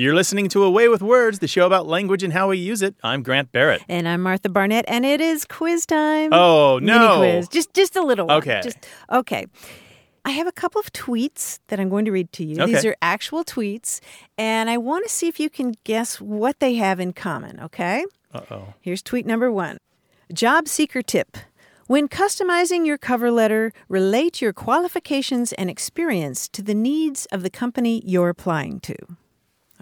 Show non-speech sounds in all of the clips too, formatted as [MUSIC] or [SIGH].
You're listening to A Way with Words, the show about language and how we use it. I'm Grant Barrett. And I'm Martha Barnette, and it is quiz time. Oh, Mini no. quiz. Just just a little one. Okay. Just okay. I have a couple of tweets that I'm going to read to you. Okay. These are actual tweets, and I want to see if you can guess what they have in common, okay? Uh oh. Here's tweet number one Job seeker tip. When customizing your cover letter, relate your qualifications and experience to the needs of the company you're applying to.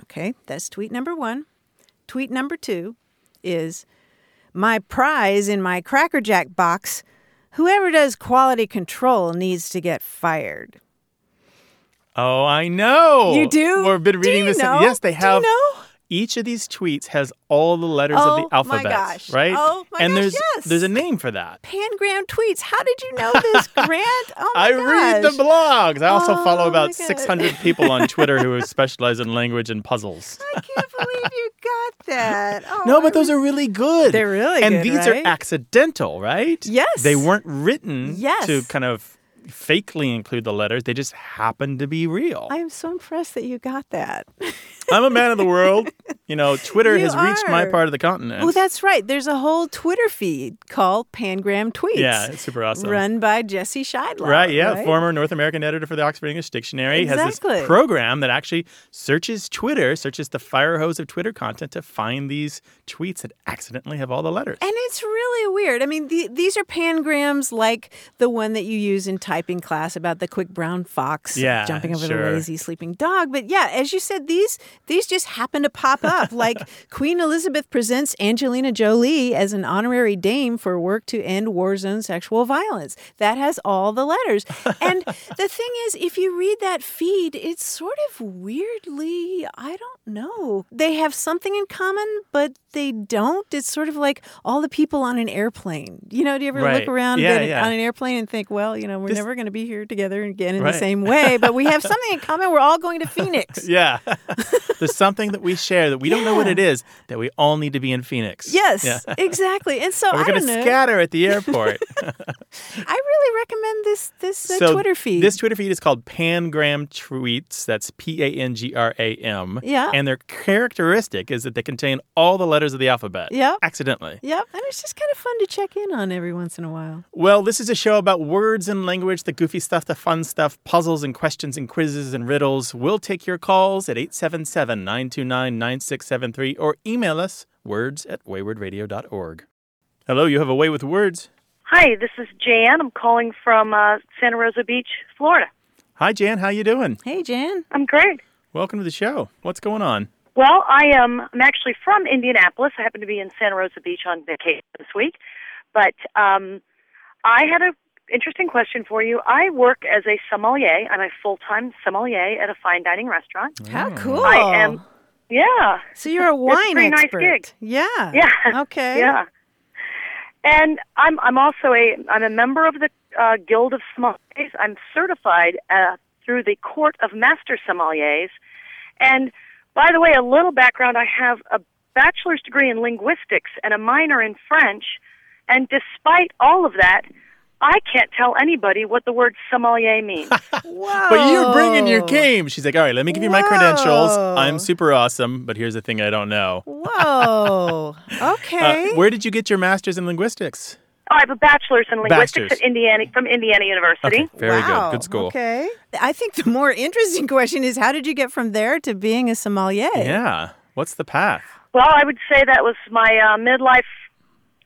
Okay, that's tweet number one. Tweet number two is My prize in my Cracker Jack box. Whoever does quality control needs to get fired. Oh, I know. You do? We've been Do reading you this. know? Yes, they have. Do you know? Each of these tweets has all the letters Oh, of the oh my alphabet, gosh. right? Oh, my and gosh, there's yes. there's a name for that. Pangram tweets. How did you know this, [LAUGHS] Grant? Oh my I read the gosh. blogs. I also Oh, follow about 600 people on Twitter who [LAUGHS] specialize in language and puzzles. I can't believe you got that. [LAUGHS] Oh, No, but those are really good. They're really and good, these right? are accidental, right? Yes. They weren't written Yes. to kind of fakely include the letters. They just happen to be real. I am so impressed that you got that. I'm a man of the world. You know, Twitter You has reached my part of the continent. Oh, that's right. There's a whole Twitter feed called Pangram Tweets. Yeah, it's super awesome. Run by Jesse Sheidlower. Right, yeah, former North American editor for the Oxford English Dictionary exactly. has this program that actually searches Twitter, searches the fire hose of Twitter content to find these tweets that accidentally have all the letters. And it's really weird. I mean, the, these are pangrams like the one that you use in typing class about the quick brown fox Yeah, jumping over sure. the lazy sleeping dog. But yeah, as you said, these these just happen to pop up. [LAUGHS] like Queen Elizabeth presents Angelina Jolie as an honorary dame for work to end war zone sexual violence. That has all the letters. And [LAUGHS] the thing is, if you read that feed, it's sort of weirdly, I don't know. They have something in common, but they don't. It's sort of like all the people on an airplane. You know, do you ever Right. look around Yeah, yeah. on an airplane and think, well, you know, we're This- never going to be here together again in Right. the same way, but we have something in common. We're all going to [LAUGHS] Phoenix. yeah. There's something that we share that we don't know what it is, that we all need to be in Phoenix. Yes, Yeah. exactly. And so [LAUGHS] We're going to scatter at the airport. [LAUGHS] I really recommend this this uh, so Twitter feed. This Twitter feed is called Pangram Tweets. That's P A N G R A M. Yeah. And their characteristic is that they contain all the letters of the alphabet. Yeah. Accidentally. Yep, and it's just kind of fun to check in on every once in a while. Well, this is a show about words and language, the goofy stuff, the fun stuff, puzzles and questions and quizzes and riddles. We'll take your calls at 877 929 9673 or email us words at waywordradio.org. Hello, you have a way with words. Hi, this is Jan. I'm calling from uh, Santa Rosa Beach, Florida. Hi, Jan. How you doing? Hey, Jan. I'm great. Welcome to the show. What's going on? Well, I am. I'm actually from Indianapolis. I happen to be in Santa Rosa Beach on vacation this week, but um, I had a interesting question for you. I work as a sommelier. I'm a full-time sommelier at a fine dining restaurant. How Mm. cool. I am. Yeah. So you're a wine pretty nice expert. gig. Yeah. Yeah. Okay. [LAUGHS] Yeah. And I'm I'm also a I'm a member of the uh, Guild of Sommeliers. I'm certified uh, through the Court of Master Sommeliers. And by the way, a little background: I have a bachelor's degree in linguistics and a minor in French. And despite all of that, I can't tell anybody what the word sommelier means. Whoa. [LAUGHS] But you're bringing your game. She's like, all right, let me give you my credentials. I'm super awesome, but here's the thing I don't know. Whoa. [LAUGHS] Okay. Uh, where did you get your master's in linguistics? Oh, I have a bachelor's in linguistics Bachelor's. at Indiana from Indiana University. Okay, very wow. good. Good school. Okay. I think the more interesting [LAUGHS] question is how did you get from there to being a sommelier? Yeah. What's the path? Well, I would say that was my uh, midlife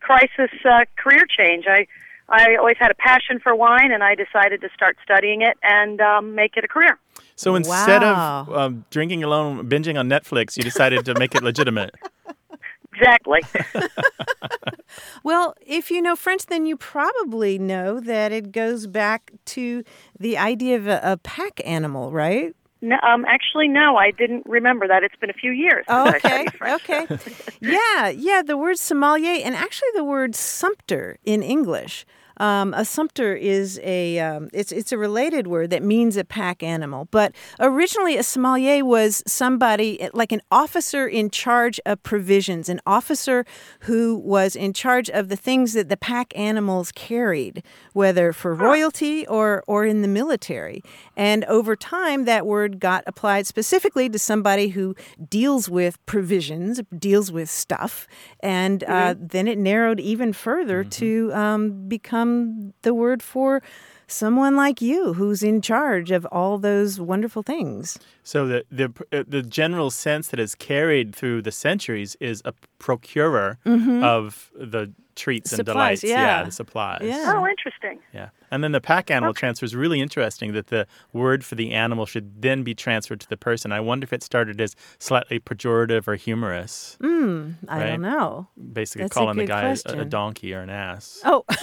crisis uh, career change. I I always had a passion for wine, and I decided to start studying it and um, make it a career. So instead Wow. of um, drinking alone, binging on Netflix, you decided to make it legitimate. [LAUGHS] Exactly. [LAUGHS] Well, if you know French, then you probably know that it goes back to the idea of a, a pack animal, right? no, um, actually, no, I didn't remember that. It's been a few years. since Okay, studied okay. Yeah, yeah, the word sommelier and actually the word sumpter in English. Um, a sumpter is a um, it's it's a related word that means a pack animal. But originally, a sommelier was somebody like an officer in charge of provisions, an officer who was in charge of the things that the pack animals carried, whether for royalty or or in the military. And over time, that word got applied specifically to somebody who deals with provisions, deals with stuff, and uh, then it narrowed even further to um, become the word for someone like you who's in charge of all those wonderful things. So the the uh, the general sense that is carried through the centuries is a procurer of the treats and Supplies, delights. yeah. the supplies. Yeah. Oh, interesting. Yeah. And then the pack animal transfer is really interesting that the word for the animal should then be transferred to the person. I wonder if it started as slightly pejorative or humorous, hmm, I Right. don't know. basically That's a calling the guy a, a donkey or an ass. Oh, [LAUGHS] [LAUGHS] Wait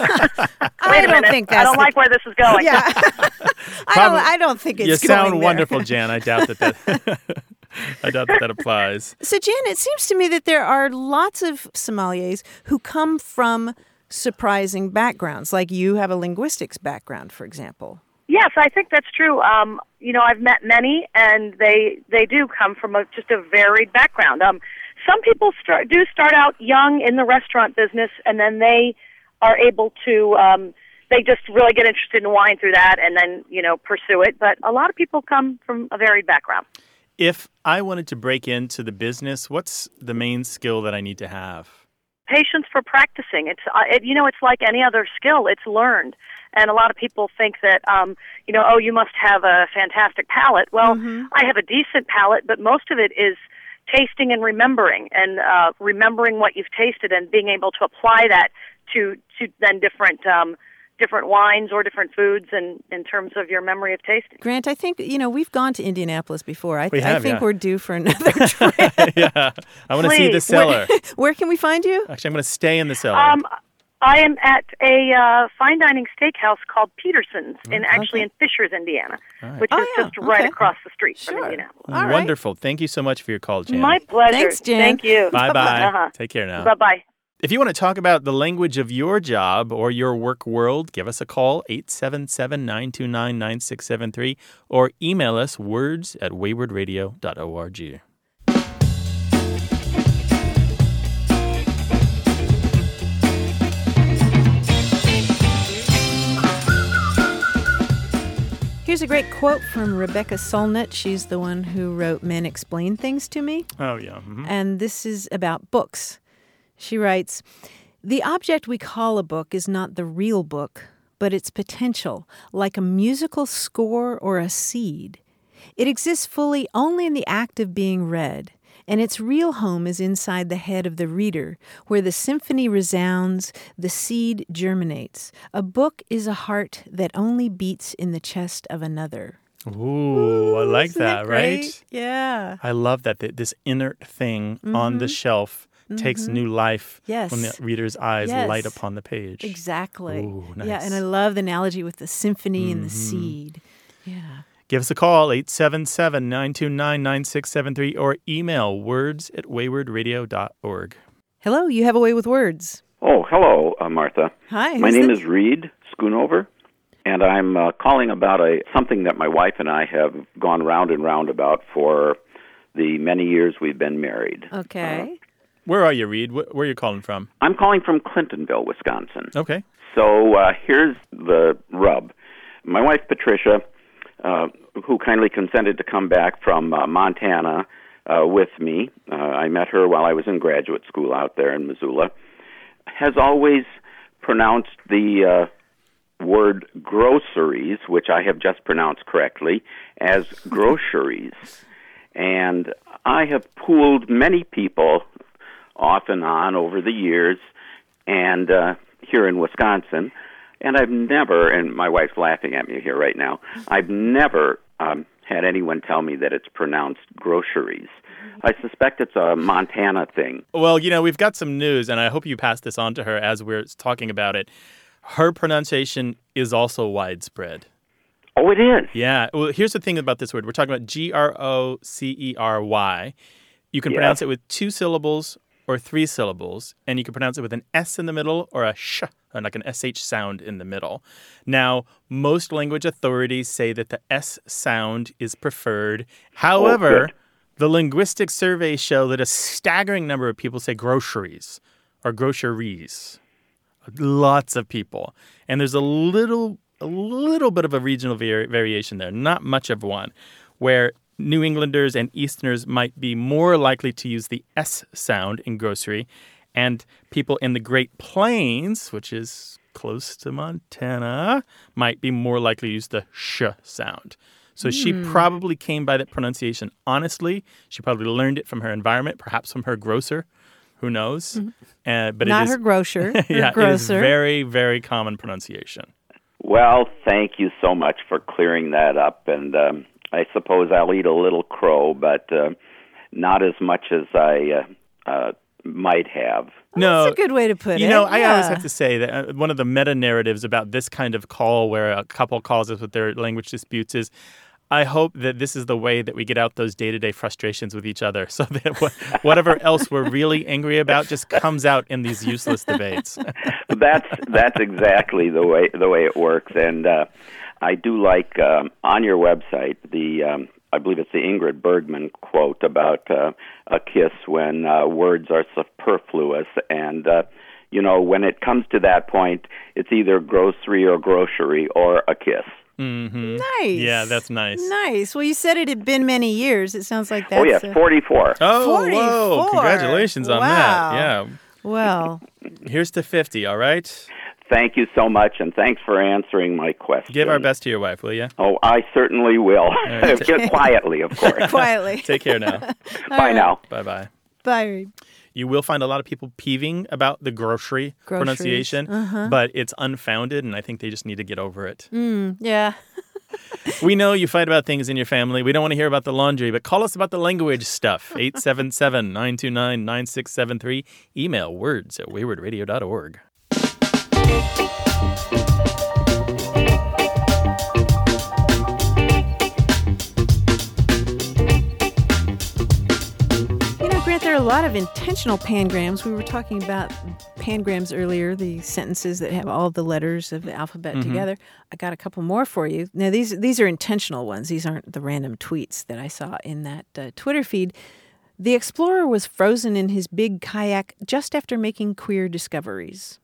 I a don't minute. think that's I don't the- like where this is going. yeah. [LAUGHS] I don't. Probably- I don't think it's you going sound there. wonderful, Jan. I doubt that that [LAUGHS] I doubt that that applies. So, Jan, it seems to me that there are lots of sommeliers who come from surprising backgrounds. Like you have a linguistics background, for example. Yes, I think that's true. Um, you know, I've met many, and they they do come from a, just a varied background. Um, some people start, do start out young in the restaurant business, and then they are able to. Um, they just really get interested in wine through that, and then you know pursue it. But a lot of people come from a varied background. If I wanted to break into the business, what's the main skill that I need to have? patience for practicing. It's uh, it, you know it's like any other skill. It's learned, and a lot of people think that um, you know oh you must have a fantastic palate. Well, I have a decent palate, but most of it is tasting and remembering, and uh, remembering what you've tasted and being able to apply that to to then different um, different wines or different foods, and in terms of your memory of taste. Grant, I think you know we've gone to Indianapolis before. I, We I think yeah. we're due for another [LAUGHS] trip. yeah. I want to see the cellar. [LAUGHS] Where can we find you? Actually, I'm going to stay in the cellar. Um, I am at a uh, fine dining steakhouse called Peterson's, in actually in Fishers, Indiana, which Oh, is yeah, just right okay. across the street from Sure. Indianapolis. all right. Wonderful. Thank you so much for your call, Jan. My pleasure. Thanks, Jan. Thank you. bye bye. Uh-huh. Take care now. Bye bye. If you want to talk about the language of your job or your work world, give us a call, 877 929 9673, or email us words at waywordradio.org. Here's a great quote from Rebecca Solnit. She's the one who wrote Men Explain Things to Me. Oh, yeah. mhm. and this is about books. She writes The object we call a book is not the real book, but its potential, like a musical score or a seed. It exists fully only in the act of being read, and its real home is inside the head of the reader, where the symphony resounds, the seed germinates. A book is a heart that only beats in the chest of another. Ooh, I like Isn't that, right? Yeah. I love that th- this inert thing on the mm-hmm. shelf takes new life Yes. when the reader's eyes Yes. light upon the page. Exactly. Ooh, Yeah, nice. Mm-hmm. and I love the analogy with the symphony and the seed. Yeah. Give us a call, 877 929 9673, or email words at waywordradio.org. Hello, you have a way with words. Oh, hello, uh, Martha. Hi. My name this? is Reed Schoonover, and I'm uh, calling about a something that my wife and I have gone round and round about for the many years we've been married. Okay. Where are you, Reed? Where are you calling from? I'm calling from Clintonville, Wisconsin. Okay. So uh, here's the rub. My wife Patricia, uh, who kindly consented to come back from uh, Montana uh, with me, uh, I met her while I was in graduate school out there in Missoula, has always pronounced the uh, word groceries, which I have just pronounced correctly, as [LAUGHS] groceries. And I have pooled many people off and on over the years, and uh, here in Wisconsin, and I've never, and my wife's laughing at me here right now, I've never um, had anyone tell me that it's pronounced groceries. I suspect it's a Montana thing. Well, you know, we've got some news, and I hope you pass this on to her as we're talking about it. Her pronunciation is also widespread. Oh, it is. Yeah. Well, here's the thing about this word. We're talking about G R O C E R Y. You can pronounce it with two syllables or three syllables, and you can pronounce it with an S in the middle or a sh uh, like an sh sound in the middle. Now, most language authorities say that the s sound is preferred. However, good. the linguistic surveys show that a staggering number of people say groceries or groceries. Lots of people, and there's a little a little bit of a regional vari- variation there, not much of one, where New Englanders and Easterners might be more likely to use the S sound in grocery, and people in the Great Plains, which is close to Montana, might be more likely to use the sh sound. So she probably came by that pronunciation honestly. She probably learned it from her environment, perhaps from her grocer. Who knows? Uh, but Not it is, her grocer. [LAUGHS] Her yeah, it is grocer. very, very common pronunciation. Well, thank you so much for clearing that up, and um, I suppose I'll eat a little crow, but uh, not as much as I uh, uh, might have. No, That's a good way to put you it. You know, I always have to say that uh, one of the meta narratives about this kind of call, where a couple calls us with their language disputes, is I hope that this is the way that we get out those day to day frustrations with each other, [LAUGHS] so that whatever else we're really angry about just comes out in these useless debates. [LAUGHS] that's that's exactly the way the way it works, and uh, I do like um, on your website the um, I believe it's the Ingrid Bergman quote about uh, a kiss when uh, words are superfluous, and uh, you know when it comes to that point, it's either grocery or grocery or a kiss. hmm Nice. Yeah, that's nice. Nice. Well, you said it had been many years. It sounds like that. oh yes, uh, forty-four. Oh, whoa! Congratulations on Wow. that. Yeah. well, [LAUGHS] Here's to 50, all right? Thank you so much, and thanks for answering my question. Give our best to your wife, will you? Oh, I certainly will. right. [LAUGHS] Quietly, of course. [LAUGHS] quietly. [LAUGHS] Take care now. Bye now. bye bye. Bye. You will find a lot of people peeving about the grocery Groceries, pronunciation, uh-huh. but it's unfounded, and I think they just need to get over it. Yeah. We know you fight about things in your family. We don't want to hear about the laundry, but call us about the language stuff. 877 929 9673. Email words at waywordradio.org. of intentional pangrams. We were talking about pangrams earlier, the sentences that have all the letters of the alphabet Mm-hmm. together. I got a couple more for you. Now, these these are intentional ones. These aren't the random tweets that I saw in that uh, Twitter feed. The explorer was frozen in his big kayak just after making queer discoveries.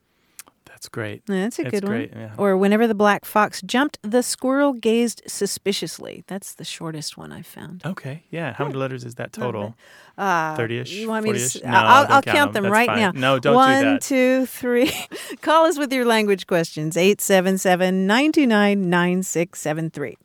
That's great. That's a good great, one. yeah. Or whenever the black fox jumped, the squirrel gazed suspiciously. That's the shortest one I've found. Okay. Yeah. How many letters is that total? Uh, 30-ish, You want me 40-ish? s- No, I'll, I'll count count them. them, right fine. now. No, don't do that. two, three. [LAUGHS] Call us with your language questions. 877 929 9673.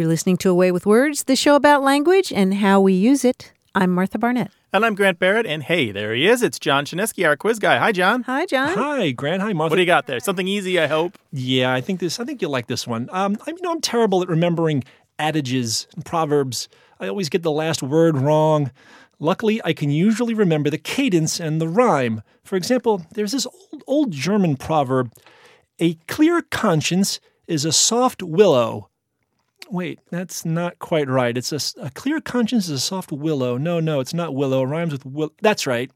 You're listening to A Way with Words, the show about language and how we use it. I'm Martha Barnette. And I'm Grant Barrett, and hey, there he is. It's John Chaneski, our quiz guy. Hi, John. Hi, John. Hi, Grant. Hi, Martha. What do you got there? Something easy, I hope. Yeah, I think this. I think you'll like this one. Um, I mean, I'm terrible at remembering adages and proverbs. I always get the last word wrong. Luckily, I can usually remember the cadence and the rhyme. For example, there's this old, old German proverb: "A clear conscience is a soft willow." Wait, that's not quite right. It's a clear conscience is a soft willow. No, no, it's not willow. It rhymes with will. That's right.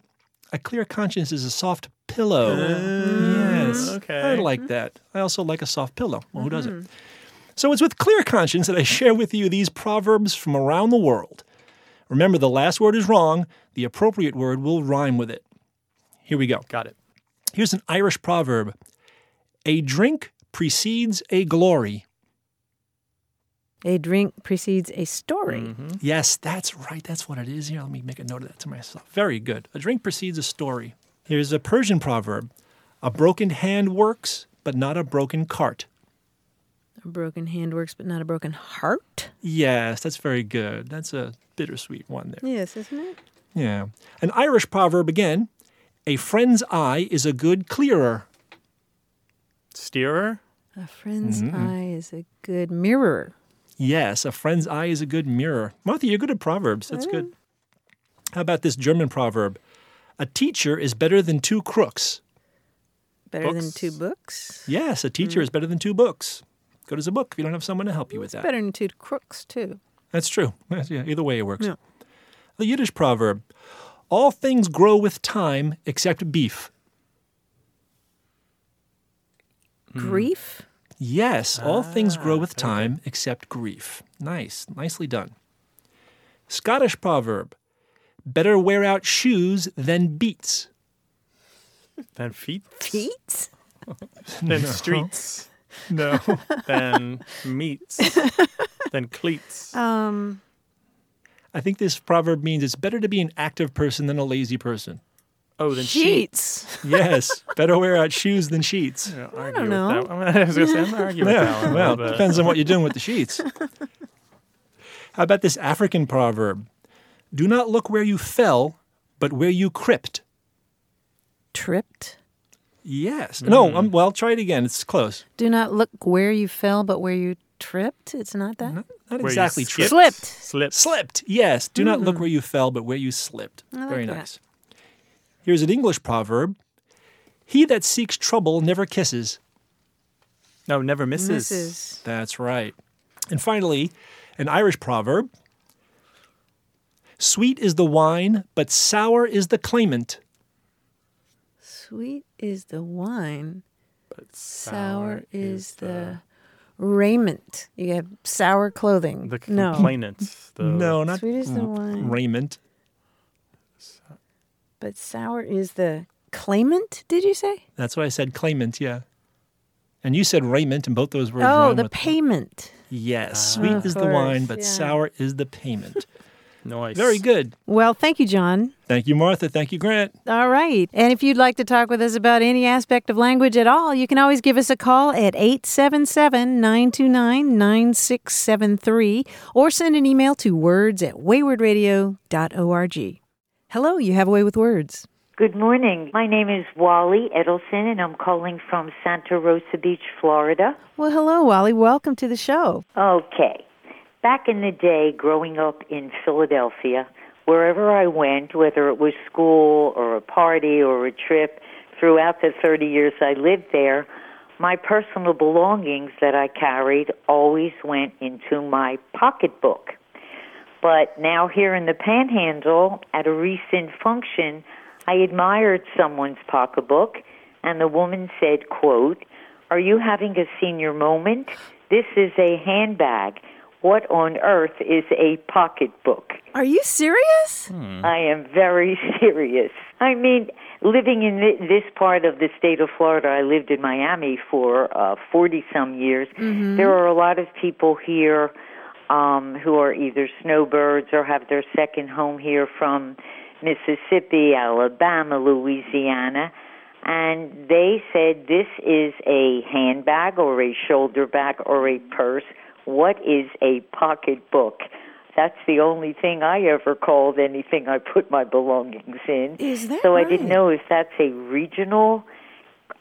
A clear conscience is a soft pillow. Oh, yes. okay. I like that. I also like a soft pillow. Well, who doesn't? Mm-hmm. So it's with clear conscience that I share with you these proverbs from around the world. Remember, the last word is wrong. The appropriate word will rhyme with it. Here we go. Got it. Here's an Irish proverb A drink precedes a glory. A drink precedes a story. Mm-hmm. Yes, that's right. That's what it is. Here, let me make a note of that to myself. Very good. A drink precedes a story. Here's a Persian proverb A broken hand works, but not a broken cart. A broken hand works, but not a broken heart. Yes, that's very good. That's a bittersweet one there. Yes, isn't it? Yeah. An Irish proverb again A friend's eye is a good clearer. Steerer? A friend's Mm-hmm. eye is a good mirror. Yes, a friend's eye is a good mirror. Martha, you're good at proverbs. That's good. Mm. How about this German proverb? A teacher is better than two crooks. Better than two books. Yes, a teacher is mm. better than two books. Good as a book if you don't have someone to help you with that. Better than two crooks too. That's true. [LAUGHS] Yeah, either way it works. Yeah. The Yiddish proverb All things grow with time except beef. Hmm. Grief. Yes, all things grow with time except grief. Nice. Nicely done. Scottish proverb Better wear out shoes than beats. [LAUGHS] Than feet. Feet. [LAUGHS] Then streets. [LAUGHS] No. than meats. than cleats. Um. I think this proverb means it's better to be an active person than a lazy person. Oh, then sheets. Sheets. Yes, [LAUGHS] better wear out shoes than sheets. Yeah, argue don't with know. that one. [LAUGHS] I was going to say, I'm going to argue with that Yeah, one. well, little depends on what you're doing with the sheets. [LAUGHS] How about this African proverb? Do not look where you fell, but where you cripped. Tripped. Yes. No, um, well, try it again. It's close. Do not look where you fell, but where you tripped. It's not that. Not Where you exactly skipped. tripped. Slipped. Slipped. Slipped. Yes. Do not look where you fell, but where you slipped. like Very that. Nice. Here's an English proverb He that seeks trouble never kisses. No, never misses. Mrs. That's right. And finally, an Irish proverb Sweet is the wine, but sour is the claimant. Sweet is the wine. But Sour is the raiment. You have sour clothing. the no. complainant. [LAUGHS] The, No, not Sweet is the mm, wine. raiment. But sour is the claimant, did you say? That's what I said, claimant, yeah. And you said raiment, and both those words oh, the with- payment. Yes, ah, sweet Of is the wine, but yeah. sour is the payment. [LAUGHS] Nice. Very good. Well, thank you, John. Thank you, Martha. Thank you, Grant. All right. And if you'd like to talk with us about any aspect of language at all, you can always give us a call at 877 929 9673 or send an email to words at waywordradio.org. Hello, you have a way with words. Good morning. My name is Wally Edelson, and I'm calling from Santa Rosa Beach, Florida. Well, hello, Wally. Welcome to the show. Okay. Back in the day, growing up in Philadelphia, wherever I went, whether it was school or a party or a trip, throughout the 30 years I lived there, my personal belongings that I carried always went into my pocketbook. But now here in the Panhandle, at a recent function, I admired someone's pocketbook, and the woman said, "quote Are you having a senior moment? This is a handbag. What on earth is a pocketbook?" Are you serious? I am very [LAUGHS] serious. I mean, living in this part of the state of Florida, I lived in Miami for uh, 40 some years. There are a lot of people here um, who are either snowbirds or have their second home here from Mississippi, Alabama, Louisiana. And they said this is a handbag or a shoulder bag or a purse. What is a pocketbook? That's the only thing I ever called anything I put my belongings in. Is that so I didn't know if that's a regional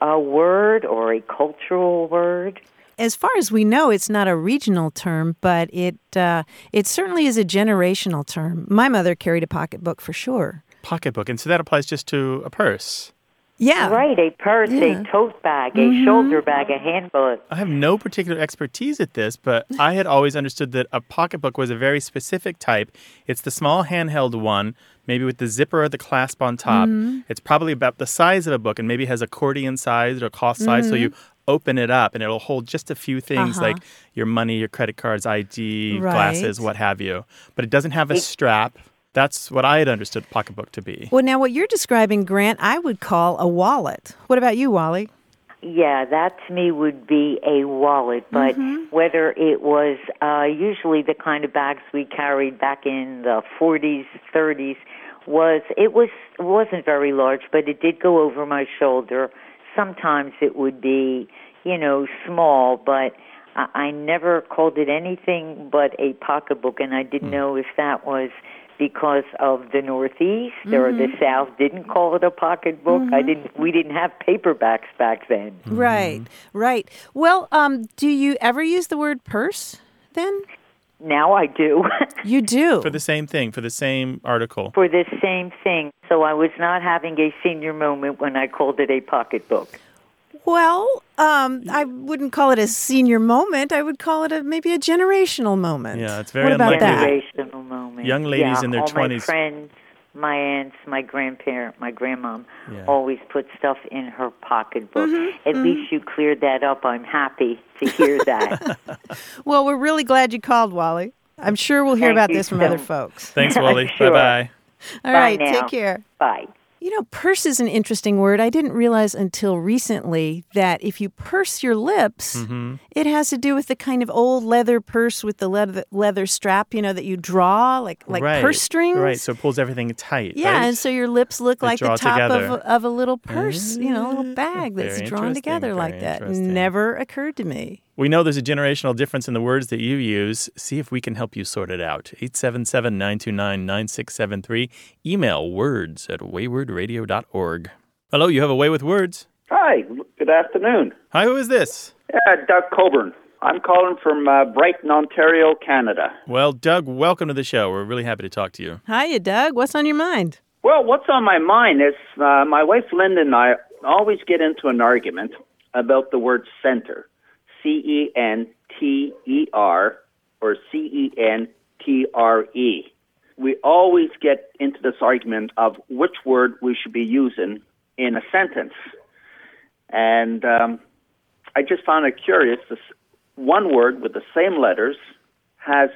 uh, word or a cultural word. As far as we know, it's not a regional term, but it uh, it certainly is a generational term. My mother carried a pocketbook for sure. Pocketbook. And so that applies just to a purse. Yeah. Right, a purse, Yeah. Mm-hmm. a tote bag, a shoulder bag, a handbook. I have no particular expertise at this, but I had always understood that a pocketbook was a very specific type. It's the small handheld one, maybe with the zipper or the clasp on top. Mm-hmm. It's probably about the size of a book and maybe has accordion size or cloth size. So you Mm-hmm. Open it up and it'll hold just a few things like your money, your credit cards, ID, Uh-huh. Right. glasses, what have you. But it doesn't have a strap. That's what I had understood pocketbook to be. Well, now what you're describing, Grant, I would call a wallet. What about you, Wally? Yeah, that to me would be a wallet, but whether it was uh, usually the kind of bags we carried back in the 40s, 30s, was it was wasn't very large, but it did go over my shoulder. Sometimes it would be, you know, small, but I, I never called it anything but a pocketbook, and I didn't hmm. know if that was because of the Northeast or the mm-hmm. South didn't call it a pocketbook. I mm-hmm. didn't. We didn't have paperbacks back then. Right, right. Well, um, do you ever use the word purse then? Now I do. [LAUGHS] You do. For the same thing, for the same article. for the same thing. So I was not having a senior moment when I called it a pocketbook. well, um, I wouldn't call it a senior moment. I would call it a maybe a generational moment. Yeah, it's very What about unlikely that? that- Generational moment. Young ladies yeah, in their all 20s. My friends, my aunts, my grandparent, my grandmom Yeah. always put stuff in her pocketbook. Mm-hmm, At least you cleared that up. I'm happy to hear that. [LAUGHS] [LAUGHS] Well, we're really glad you called, Wally. I'm sure we'll hear Thank about this from so other folks. Thanks, [LAUGHS] Wally. Sure. Bye bye. All Bye right, now. take care. Bye. You know, purse is an interesting word. I didn't realize until recently that if you purse your lips, Mm-hmm. it has to do with the kind of old leather purse with the leather leather strap, you know, that you draw like like right. purse strings. Right, so it pulls everything tight. yeah, right? and so your lips look They like the top of together. of a little purse, you know, a little bag that's Very drawn together like that. Never occurred to me. We know there's a generational difference in the words that you use. See if we can help you sort it out. 877 929 9673. Email words at waywordradio.org. Hello, you have a way with words. Hi, good afternoon. Hi, who is this? Uh, Doug Coburn. I'm calling from uh, Brighton, Ontario, Canada. Well, Doug, welcome to the show. We're really happy to talk to you. Hiya, Doug. What's on your mind? Well, what's on my mind is uh, my wife Linda and I always get into an argument about the word center. C E N T E R or C E N T R E. We always get into this argument of which word we should be using in a sentence. And um, I just found it curious. This one word with the same letters has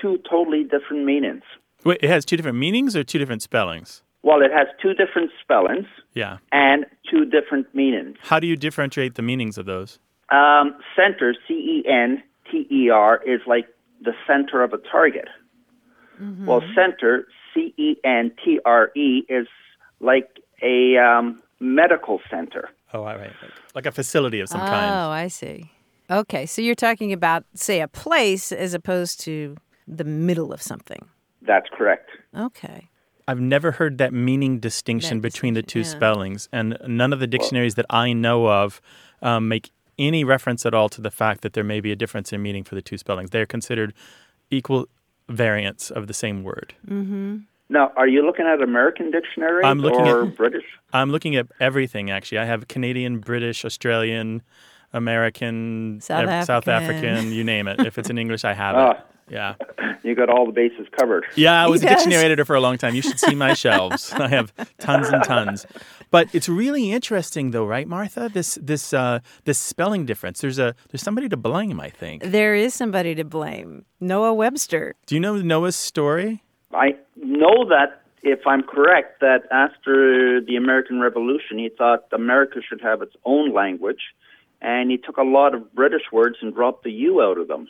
two totally different meanings. Wait, it has two different meanings or two different spellings? Well, it has two different spellings Yeah. and two different meanings. How do you differentiate the meanings of those? Um, center, C E N T E R, is like the center of a target. Well, center, C E N T R E, is like a um, medical center. Oh, all right. Like a facility of some oh, kind. Oh, I see. Okay, so you're talking about, say, a place as opposed to the middle of something. That's correct. Okay. I've never heard that meaning distinction That between the two yeah. spellings, and none of the dictionaries that I know of um, make any reference at all to the fact that there may be a difference in meaning for the two spellings. They are considered equal variants of the same word. Mm-hmm. Now, are you looking at American dictionaries I'm looking or at- British? I'm looking at everything actually. I have Canadian, British, Australian, American, South ev- South African. African, you name it. If it's in English, I have ah. it. Ah. Yeah. [LAUGHS] You got all the bases covered. Yeah, I was a Yes. dictionary editor for a long time. You should see my [LAUGHS] shelves. I have tons and tons. But it's really interesting, though, right, Martha? This this uh, this spelling difference. There's a there's somebody to blame. I think. There is somebody to blame. Noah Webster. Do you know Noah's story? I know that if I'm correct, that after the American Revolution, he thought America should have its own language, and he took a lot of British words and dropped the U out of them.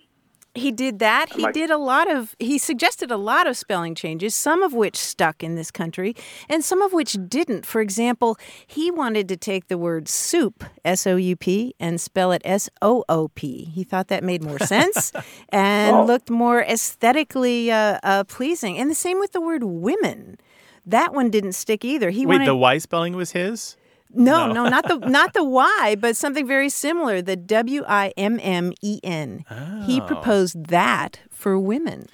He did that. He Am I- did a lot of, he suggested a lot of spelling changes, some of which stuck in this country and some of which didn't. For example, he wanted to take the word soup, S O U P, and spell it S O O P. He thought that made more sense [LAUGHS] and Oh. looked more aesthetically uh, uh, pleasing. And the same with the word women. That one didn't stick either. He Wait, wanted the Y spelling was his. No, No. no, not the [LAUGHS] not the Y, but something very similar, the W I M M E N. He Oh. proposed that for women.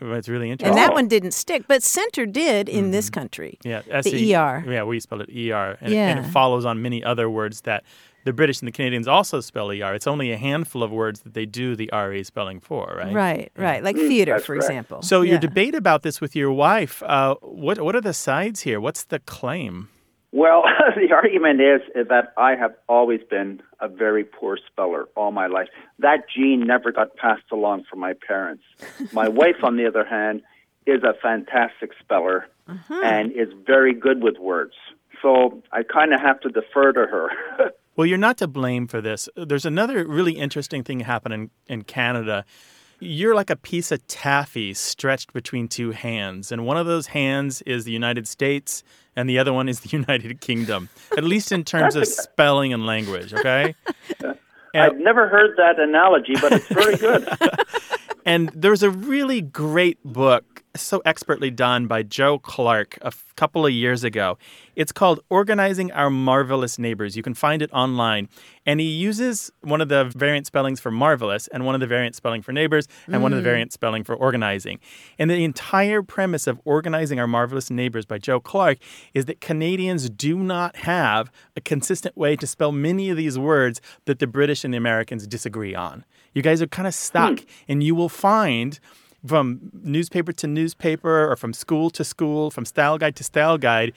Well, It's really interesting. And that one didn't stick, but center did in this country. Yeah, the ER. Yeah, we spell it ER. And, and Yeah. it follows on many other words that the British and the Canadians also spell ER. It's only a handful of words that they do the RE spelling for, right? Right, right. Like theater, that's for correct. example. So your debate about this with your wife, uh, what what are the sides here? What's the claim? Well, [LAUGHS] the argument is, is that I have always been a very poor speller all my life. That gene never got passed along from my parents. My [LAUGHS] wife, on the other hand, is a fantastic speller uh-huh. and is very good with words. So I kind of have to defer to her. [LAUGHS] Well, you're not to blame for this. There's another really interesting thing happening in Canada. You're like a piece of taffy stretched between two hands, and one of those hands is the United States, and the other one is the [LAUGHS] United Kingdom. At least in terms of [LAUGHS] spelling and language, okay? [LAUGHS] I've never heard that analogy, but it's very good. And there's a really great book so expertly done by Joe Clark a f- couple of years ago. It's called Organizing Our Marvelous Neighbors. You can find it online. And he uses one of the variant spellings for marvelous and one of the variant spelling for neighbors and one of the mm. variant spelling for organizing. And the entire premise of Organizing Our Marvelous Neighbors by Joe Clark is that Canadians do not have a consistent way to spell many of these words that the British and the Americans disagree on. You guys are kind of hmm. stuck, and you will find from newspaper to newspaper or from school to school, from style guide to style guide,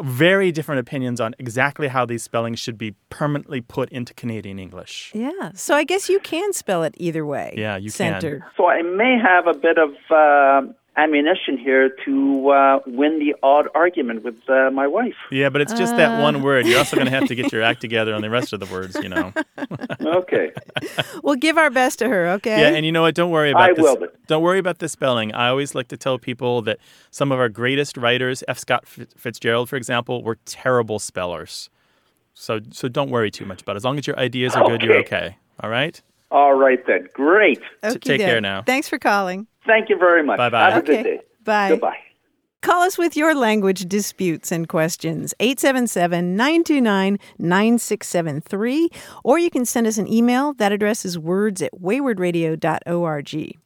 very different opinions on exactly how these spellings should be permanently put into Canadian English. Yeah. So I guess you can spell it either way. Yeah, you can. So I may have a bit of uh, ammunition here to uh, win the odd argument with uh, my wife. Yeah, but it's just that one word. You're also going to have to get your act together on the rest of the words, you know. [LAUGHS] [LAUGHS] Okay. We'll give our best to her, okay? Yeah, and you know what? Don't worry about I this. will, but- Don't worry about the spelling. I always like to tell people that some of our greatest writers, F. Scott F- Fitzgerald, for example, were terrible spellers. So, so don't worry too much about it. As long as your ideas are good, you're Okay. okay. All right. All right then. Great. Okey take care now. Thanks for calling. Thank you very much. Bye-bye. Have a good day. Bye. Goodbye. Call us with your language disputes and questions, 877 929 9673, or you can send us an email. That address is words at waywordradio.org.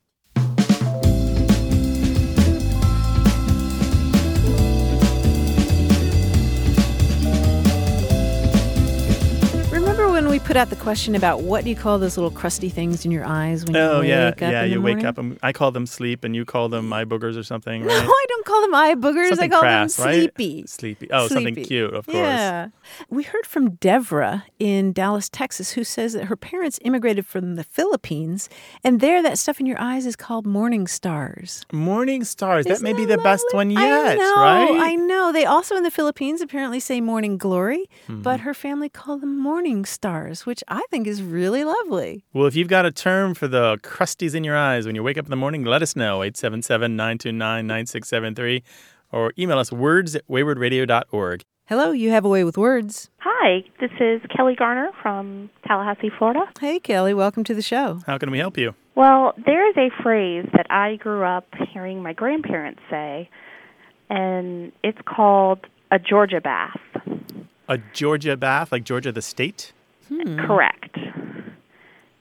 we put out the question about what do you call those little crusty things in your eyes when you Oh wake yeah, up? yeah. in the You wake morning? up and I call them sleep, and you call them eye boogers or something, [LAUGHS] No. I don't call them eye boogers. Something I call crass, them right? sleepy. Sleepy. Oh, something cute, of course. Yeah. We heard from Devra in Dallas, Texas, who says that her parents immigrated from the Philippines, and there that stuff in your eyes is called morning stars. Morning stars. that Isn't may be the best one yet, I know, right? I know. They also in the Philippines apparently say morning glory, Mm-hmm. but her family called them morning stars, which I think is really lovely. Well, if you've got a term for the crusties in your eyes when you wake up in the morning, let us know. 877 929 9673 or email us words at waywordradio.org. Hello, you have a way with words. Hi, this is Kelly Garner from Tallahassee, Florida. Hey, Kelly, welcome to the show. How can we help you? Well, there is a phrase that I grew up hearing my grandparents say, and it's called a Georgia bath. A Georgia bath, like Georgia the state? Correct.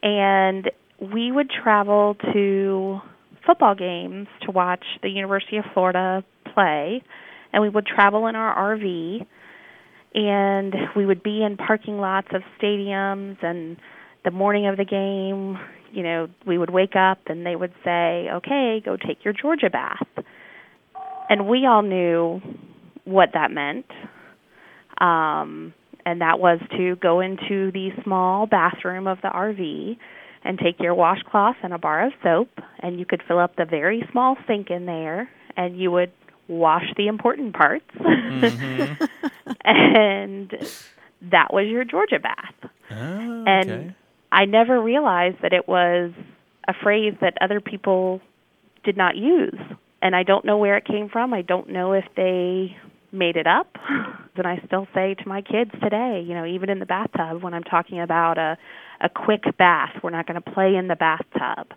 And we would travel to football games to watch the University of Florida play, and we would travel in our RV, and we would be in parking lots of stadiums and the morning of the game, you know, we would wake up and they would say, "Okay, go take your Georgia bath." And we all knew what that meant. Um and that was to go into the small bathroom of the RV and take your washcloth and a bar of soap and you could fill up the very small sink in there and you would wash the important parts. Mm-hmm. [LAUGHS] and that was your Georgia bath. Oh, And okay. I never realized that it was a phrase that other people did not use. And I don't know where it came from. I don't know if they made it up. [LAUGHS] And I still say to my kids today, you know, even in the bathtub when I'm talking about a a quick bath, we're not going to play in the bathtub.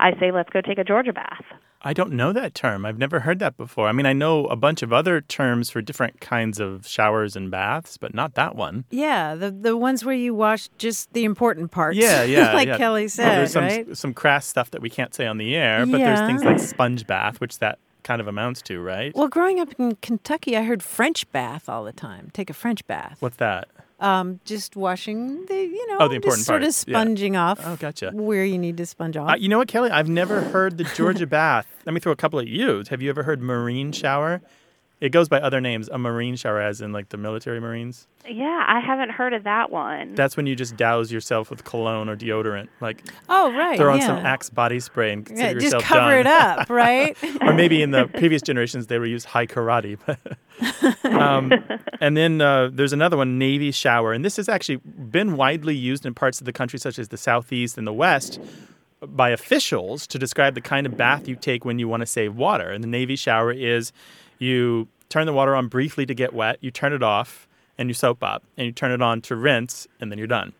I say let's go take a Georgia bath. I don't know that term. I've never heard that before. I mean, I know a bunch of other terms for different kinds of showers and baths, but not that one. Yeah, the the ones where you wash just the important parts. Yeah, [LAUGHS] yeah. like yeah. Kelly Well, said, there's some, right? some crass stuff that we can't say on the air, but there's things like sponge bath, which that kind of amounts to, right? Well, growing up in Kentucky, I heard French bath all the time. Take a French bath. What's that? Um, just washing the, you know, Oh, the important just sort parts, of yeah. sponging off. Oh, gotcha. Where you need to sponge off. Uh, you know what, Kelly? I've never heard the Georgia [LAUGHS] bath. Let me throw a couple at you. Have you ever heard marine shower? It goes by other names. A marine shower, as in like the military marines. Yeah, I haven't heard of that one. That's when you just douse yourself with cologne or deodorant, like oh, right. throw on yeah. some Axe body spray and consider Yeah, just yourself cover done. it up, [LAUGHS] right? or maybe in the previous generations they were used Hai Karate. [LAUGHS] um, and then uh, there's another one, Navy shower, and this has actually been widely used in parts of the country, such as the southeast and the west, by officials to describe the kind of bath you take when you want to save water. And the Navy shower is you turn the water on briefly to get wet, you turn it off, and you soap up, and you turn it on to rinse, and then you're done.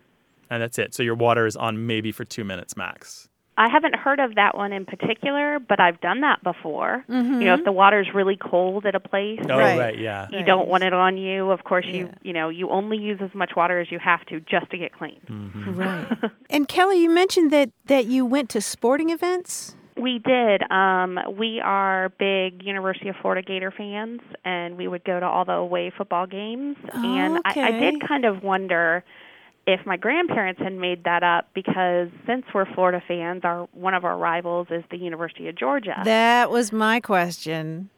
And that's it. So your water is on maybe for two minutes max. I haven't heard of that one in particular, but I've done that before. Mm-hmm. You know, if the water's really cold at a place, Oh, Right. right, yeah. you Right. don't want it on you. Of course, you Yeah. you know you only use as much water as you have to just to get clean. Mm-hmm. Right. [LAUGHS] and Kelly, you mentioned that that you went to sporting events. We did. Um, we are big University of Florida Gator fans, and we would go to all the away football games. Oh, And I, I did kind of wonder if my grandparents had made that up because since we're Florida fans, our one of our rivals is the University of Georgia. That was my question.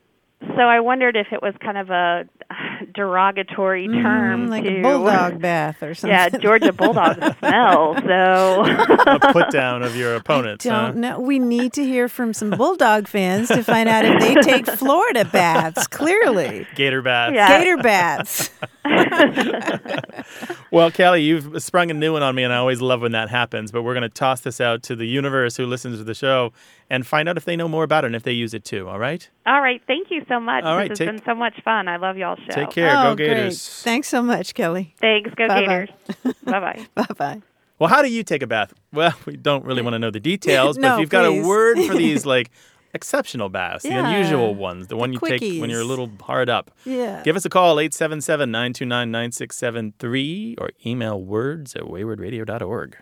So I wondered if it was kind of a derogatory term Mm, like to a bulldog [LAUGHS] bath or something. Yeah, Georgia Bulldogs [LAUGHS] smell. So A put down of your opponents. huh? Don't know. We need to hear from some bulldog fans to find out if they take [LAUGHS] Florida baths. Clearly, Gator bath. Yeah. gator baths. Well, Kelly, you've sprung a new one on me, and I always love when that happens. But we're going to toss this out to the universe who listens to the show and find out if they know more about it and if they use it too. All right? All right, thank you so much. All right, this take- has been so much fun. I love y'all's show. Take care. oh, Go great! Gators. Thanks so much, Kelly. Thanks. Go Bye-bye. Gators. [LAUGHS] bye bye. Bye bye. Well, how do you take a bath? Well, we don't really want to know the details, but if you've got please. a word for [LAUGHS] these like exceptional baths, Yeah. the unusual ones, the one you take when you're a little hard up, Yeah. give us a call 877-929-9673 or email words at waywordradio.org.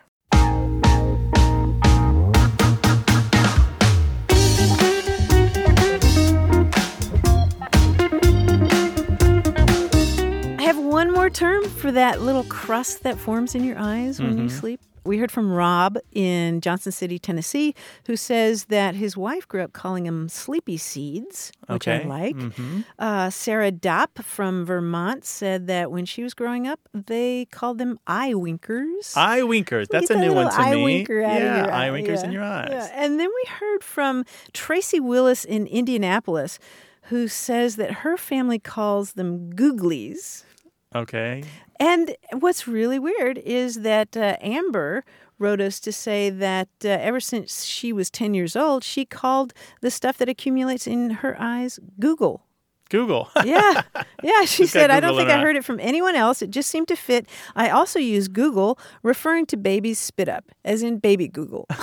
term for that little crust that forms in your eyes when you sleep. We heard from Rob in Johnson City, Tennessee, who says that his wife grew up calling them sleepy seeds, which I Okay. like. Mhm. Uh, Sarah Dopp from Vermont said that when she was growing up, they called them eye winkers. Eye winkers. Get That's a that new one to eye me. winker yeah, eye eye. winkers Yeah. in your eyes. Yeah. And then we heard from Tracy Willis in Indianapolis, who says that her family calls them googlies. Okay. And what's really weird is that uh, Amber wrote us to say that uh, ever since she was 10 years old, she called the stuff that accumulates in her eyes Google. Google. [LAUGHS] Yeah. Yeah. She She's said, I don't think I heard it from anyone else. It just seemed to fit. I also use Google, referring to babies' spit up, as in baby Google. [LAUGHS]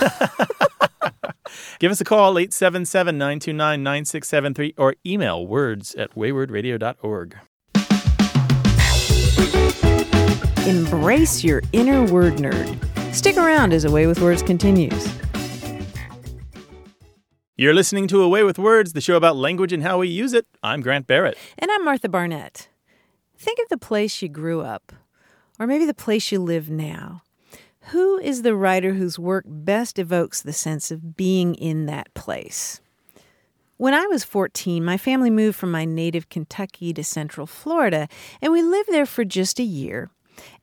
[LAUGHS] Give us a call 877-929-9673 or email words at waywordradio.org. Embrace your inner word nerd. Stick around as A Way with Words continues. You're listening to A Way with Words, the show about language and how we use it. I'm Grant Barrett. And I'm Martha Barnette. Think of the place you grew up, or maybe the place you live now. Who is the writer whose work best evokes the sense of being in that place? When I was 14, my family moved from my native Kentucky to Central Florida, and we lived there for just a year.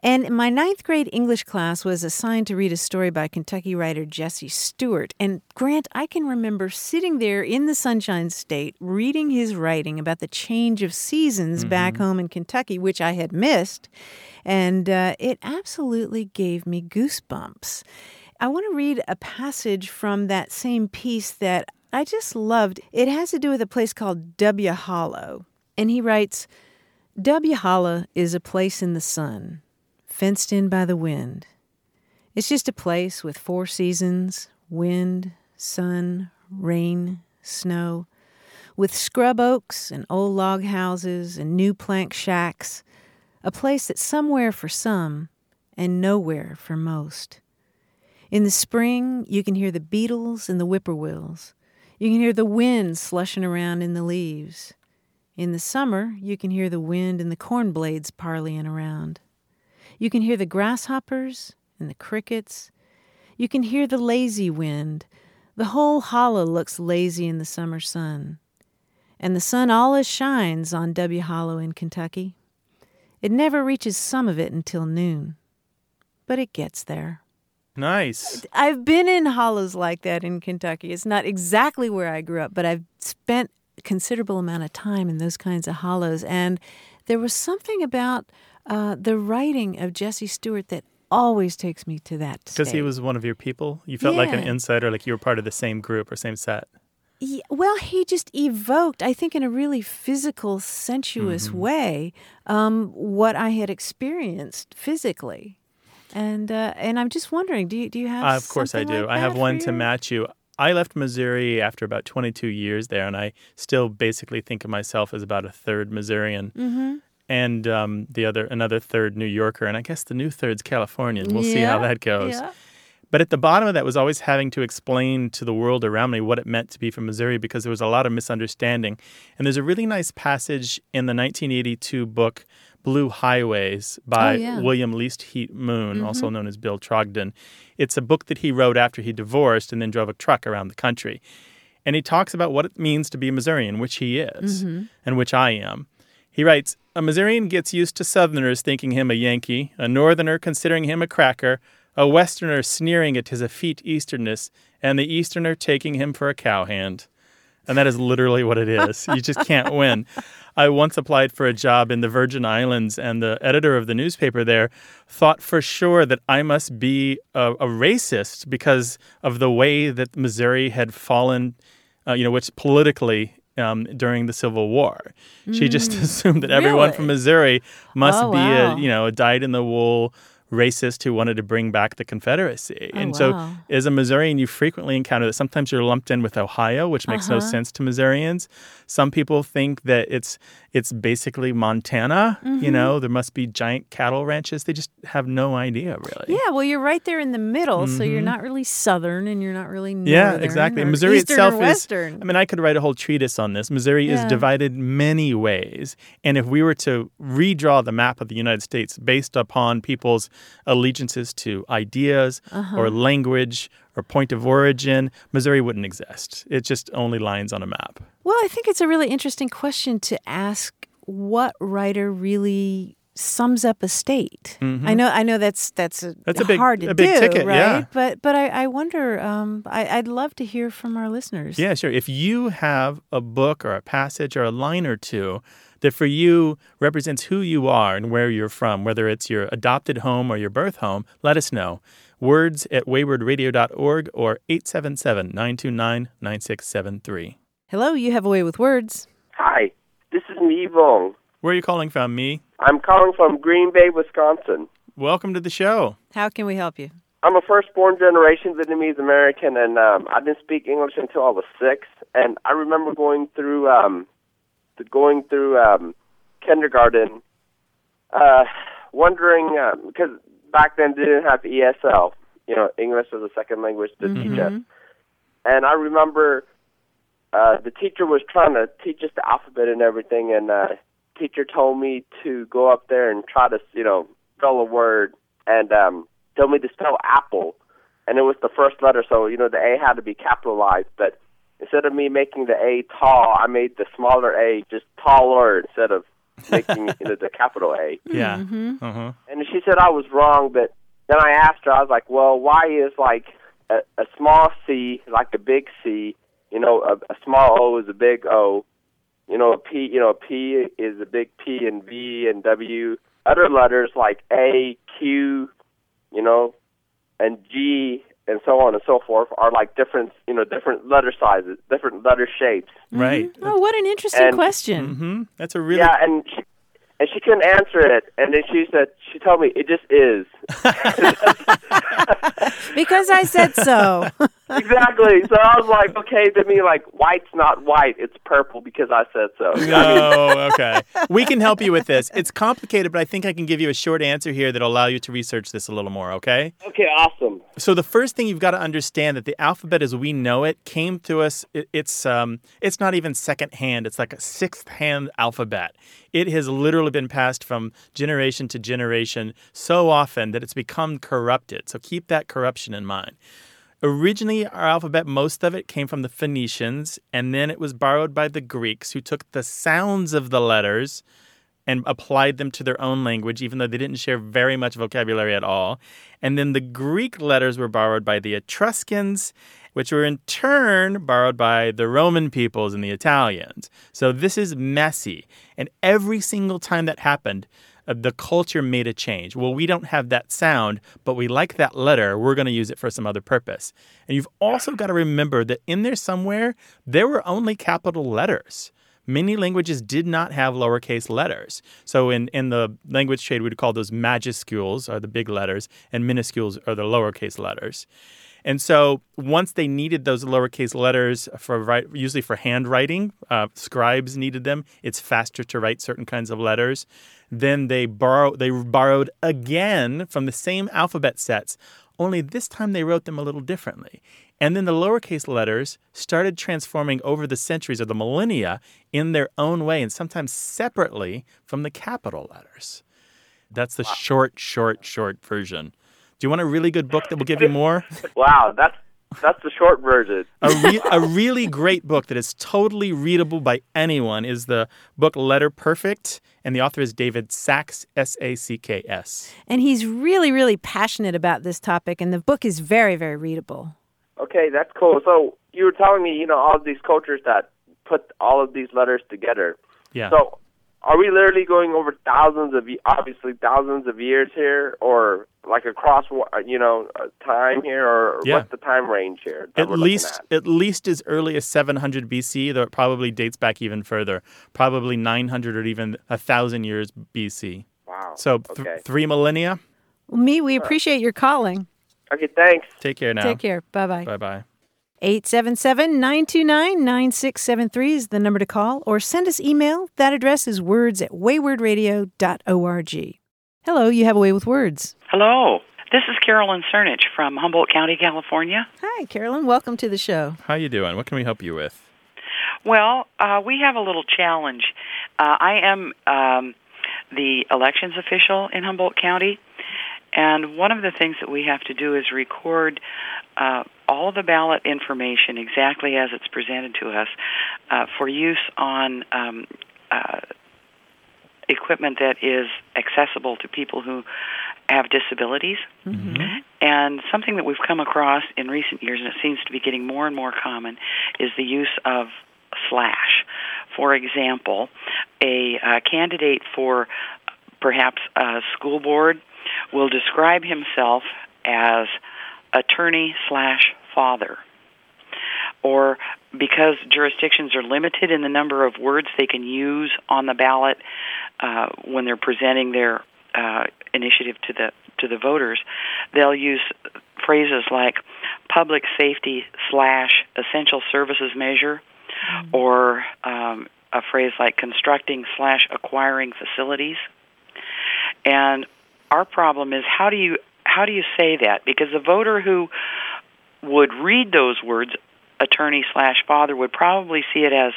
And my ninth grade English class was assigned to read a story by Kentucky writer Jesse Stuart. And Grant, I can remember sitting there in the Sunshine State reading his writing about the change of seasons back home in Kentucky, which I had missed. And uh, it absolutely gave me goosebumps. I want to read a passage from that same piece that I just loved. It has to do with a place called W Hollow. And he writes W Hollow is a place in the sun, fenced in by the wind. It's just a place with four seasons wind, sun, rain, snow, with scrub oaks and old log houses and new plank shacks. A place that's somewhere for some and nowhere for most. In the spring, you can hear the beetles and the whippoorwills. You can hear the wind slushing around in the leaves. In the summer, you can hear the wind and the corn blades parleying around. You can hear the grasshoppers and the crickets. You can hear the lazy wind. The whole hollow looks lazy in the summer sun. And the sun always shines on W Hollow in Kentucky. It never reaches some of it until noon, but it gets there. Nice. I've been in hollows like that in Kentucky. It's not exactly where I grew up, but I've spent a considerable amount of time in those kinds of hollows. And there was something about uh, the writing of Jesse Stuart that always takes me to that. Because he was one of your people. You felt like an insider, like you were part of the same group or same set. Yeah, well, he just evoked, I think, in a really physical, sensuous Mm-hmm. way, um, what I had experienced physically. And uh, and I'm just wondering, do you do you have? Uh, of course I do. like I have one for to match you. I left Missouri after about 22 years there, and I still basically think of myself as about a third Missourian, Mm-hmm. and um, the other another third New Yorker, and I guess the new third's Californian. We'll see how that goes. Yeah. But at the bottom of that was always having to explain to the world around me what it meant to be from Missouri because there was a lot of misunderstanding. And there's a really nice passage in the 1982 book Blue Highways by Oh, yeah. Mm-hmm. William Least Heat Moon, also known as Bill Trogdon. It's a book that he wrote after he divorced and then drove a truck around the country. And he talks about what it means to be a Missourian, which he is, Mm-hmm. and which I am. He writes A Missourian gets used to Southerners thinking him a Yankee, a Northerner considering him a cracker, a Westerner sneering at his effete Easternness, and the Easterner taking him for a cowhand. And that is literally what it is. You just can't win. [LAUGHS] I once applied for a job in the Virgin Islands, and the editor of the newspaper there thought for sure that I must be a, a racist because of the way that Missouri had fallen, uh, you know, which politically um, during the Civil War. She just [LAUGHS] assumed that everyone from Mm. Missouri must Oh, be wow. a, you know, a dyed in the wool racist who wanted to bring back the Confederacy. Oh, and so as a Missourian, you frequently encounter that. Sometimes you're lumped in with Ohio, which makes no Uh-huh. sense to Missourians. Some people think that it's it's basically Montana. Mm-hmm. You know, there must be giant cattle ranches. They just have no idea, really. Yeah, well, you're right there in the middle, so you're not really southern and you're not really northern. Mm-hmm. Yeah, exactly. Missouri Eastern itself or is. western. I mean, I could write a whole treatise on this. Missouri is divided many ways, and if we were to redraw the map of the United States based upon people's allegiances to ideas Uh-huh. or language or point of origin, Missouri wouldn't exist. It just only lines on a map. Well, I think it's a really interesting question to ask what writer really sums up a state. I know I know that's that's a, Mm-hmm. That's a big- hard to a big do, ticket, right? yeah. But but I, I wonder um, I, I'd love to hear from our listeners. Yeah, sure. If you have a book or a passage or a line or two that for you represents who you are and where you're from, whether it's your adopted home or your birth home, let us know. Words at waywordradio.org or 877 929 9673. Hello, you have a way with words. Hi, this is Mi Vong. Where are you calling from, me? I'm calling from Green Bay, Wisconsin. Welcome to the show. How can we help you? I'm a firstborn generation Vietnamese American, and um, I didn't speak English until I was six. And I remember going through um, the, going through um, kindergarten, uh, wondering because back then they didn't have ESL, you know, English as a second language to teach us. And I remember uh, the teacher was trying to teach us the alphabet and everything, and uh, teacher told me to go up there and try to, you know, spell a word, and um, told me to spell apple, and it was the first letter, so you know the A had to be capitalized. But instead of me making the A tall, I made the smaller A just taller instead of making [LAUGHS] you know the capital A. Yeah. Mm-hmm. Uh-huh. And she said I was wrong, but then I asked her, I was like, well, why is like a, a small C like a big C? You know, a, a small O is a big O. You know, a P, you know, a P is a big P and V and W. Other letters like A, Q, you know, and G and so on and so forth are like different, you know, different letter sizes, different letter shapes. Right. Oh, what an interesting And- question. Mm-hmm. That's a really Yeah, and she, and she couldn't answer it, and then she said she told me it just is. [LAUGHS] Because I said so. [LAUGHS] exactly. So I was like, okay, to me, like white's not white; it's purple because I said so. No, okay. We can help you with this. It's complicated, but I think I can give you a short answer here that'll allow you to research this a little more, okay? Okay, awesome. So the first thing you've got to understand that the alphabet as we know it came to us it, it's um it's not even secondhand, it's like a sixth hand alphabet. It has literally been passed from generation to generation so often that it's become corrupted. So keep that corruption in mind. Originally, our alphabet, most of it came from the Phoenicians, and then it was borrowed by the Greeks, who took the sounds of the letters and applied them to their own language, even though they didn't share very much vocabulary at all. And then the Greek letters were borrowed by the Etruscans, which were in turn borrowed by the Roman peoples and the Italians. So this is messy. And every single time that happened, the culture made a change. Well, we don't have that sound, but we like that letter. We're going to use it for some other purpose. And you've also got to remember that in there somewhere, there were only capital letters many languages did not have lowercase letters. So in, in the language trade, we'd call those majuscules are the big letters, and minuscules are the lowercase letters. And so once they needed those lowercase letters for write, usually for handwriting, uh, scribes needed them. It's faster to write certain kinds of letters. Then they borrow they borrowed again from the same alphabet sets. Only this time they wrote them a little differently. And then the lowercase letters started transforming over the centuries or the millennia in their own way and sometimes separately from the capital letters. That's the short, short, short version. Do you want a really good book that will give you more? [LAUGHS] Wow, that's that's the short version. a, re- a really great book that is totally readable by anyone is the book Letter Perfect, and the author is David Sacks, S A C K S. And he's really, really passionate about this topic, and the book is very, very readable. Okay, that's cool. So you were telling me, you know, all of these cultures that put all of these letters together. Yeah. So are we literally going over thousands of ye- obviously thousands of years here, or like across you know uh, time here, or Yeah. what's the time range here? At least, at? at least as early as 700 BC, though it probably dates back even further, probably 900 or even a thousand years BC. Wow. So th- okay. three millennia. Well, me, we appreciate your calling. okay, thanks. Take care now. Take care. Bye bye. Bye bye. 877 929 9673 is the number to call, or send us email. That address is words at waywordradio.org. Hello, you have a way with words. Hello. This is Carolyn Crnich from Humboldt County, California. Hi, Carolyn. Welcome to the show. How you doing? What can we help you with? Well, uh, we have a little challenge. Uh, I am um, the elections official in Humboldt County, and one of the things that we have to do is record uh, all the ballot information exactly as it's presented to us uh, for use on um, uh, equipment that is accessible to people who have disabilities. And something that we've come across in recent years, and it seems to be getting more and more common, is the use of slash. For example, a uh, candidate for perhaps a school board will describe himself as attorney slash father. Or because jurisdictions are limited in the number of words they can use on the ballot uh, when they're presenting their uh, initiative to the to the voters, they'll use phrases like public safety slash essential services measure, or um, a phrase like constructing slash acquiring facilities. And our problem is how do you how do you say that? Because the voter who would read those words, attorney slash father, would probably see it as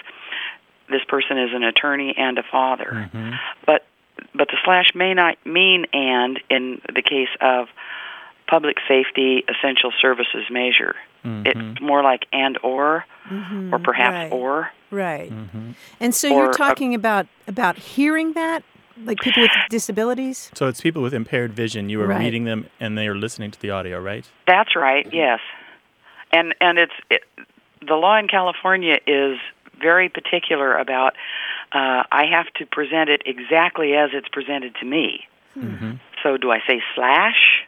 this person is an attorney and a father. Mm-hmm. But but the slash may not mean and in the case of public safety essential services measure. It's mm-hmm. more like and or mm-hmm. or perhaps right. or. Right. And so Or you're a- talking about about hearing that, like people with disabilities. So it's people with impaired vision. You are Right. reading them and they are listening to the audio, right? That's right. Yes, and and it's it, the law in California is very particular about. Uh, I have to present it exactly as it's presented to me. So do I say slash?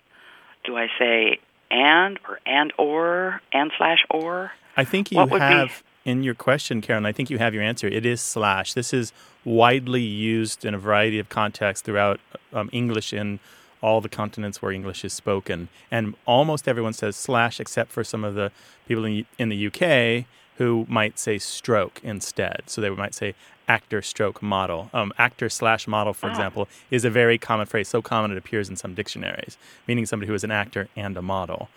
Do I say and or and or and slash or? I think you What would be- have in your question, Karen. I think you have your answer. It is slash. This is widely used in a variety of contexts throughout um, English in all the continents where English is spoken, and almost everyone says slash, except for some of the people in, in the UK who might say stroke instead. So they might say actor stroke model. Um, actor slash model, for example, is a very common phrase, so common it appears in some dictionaries, meaning somebody who is an actor and a model.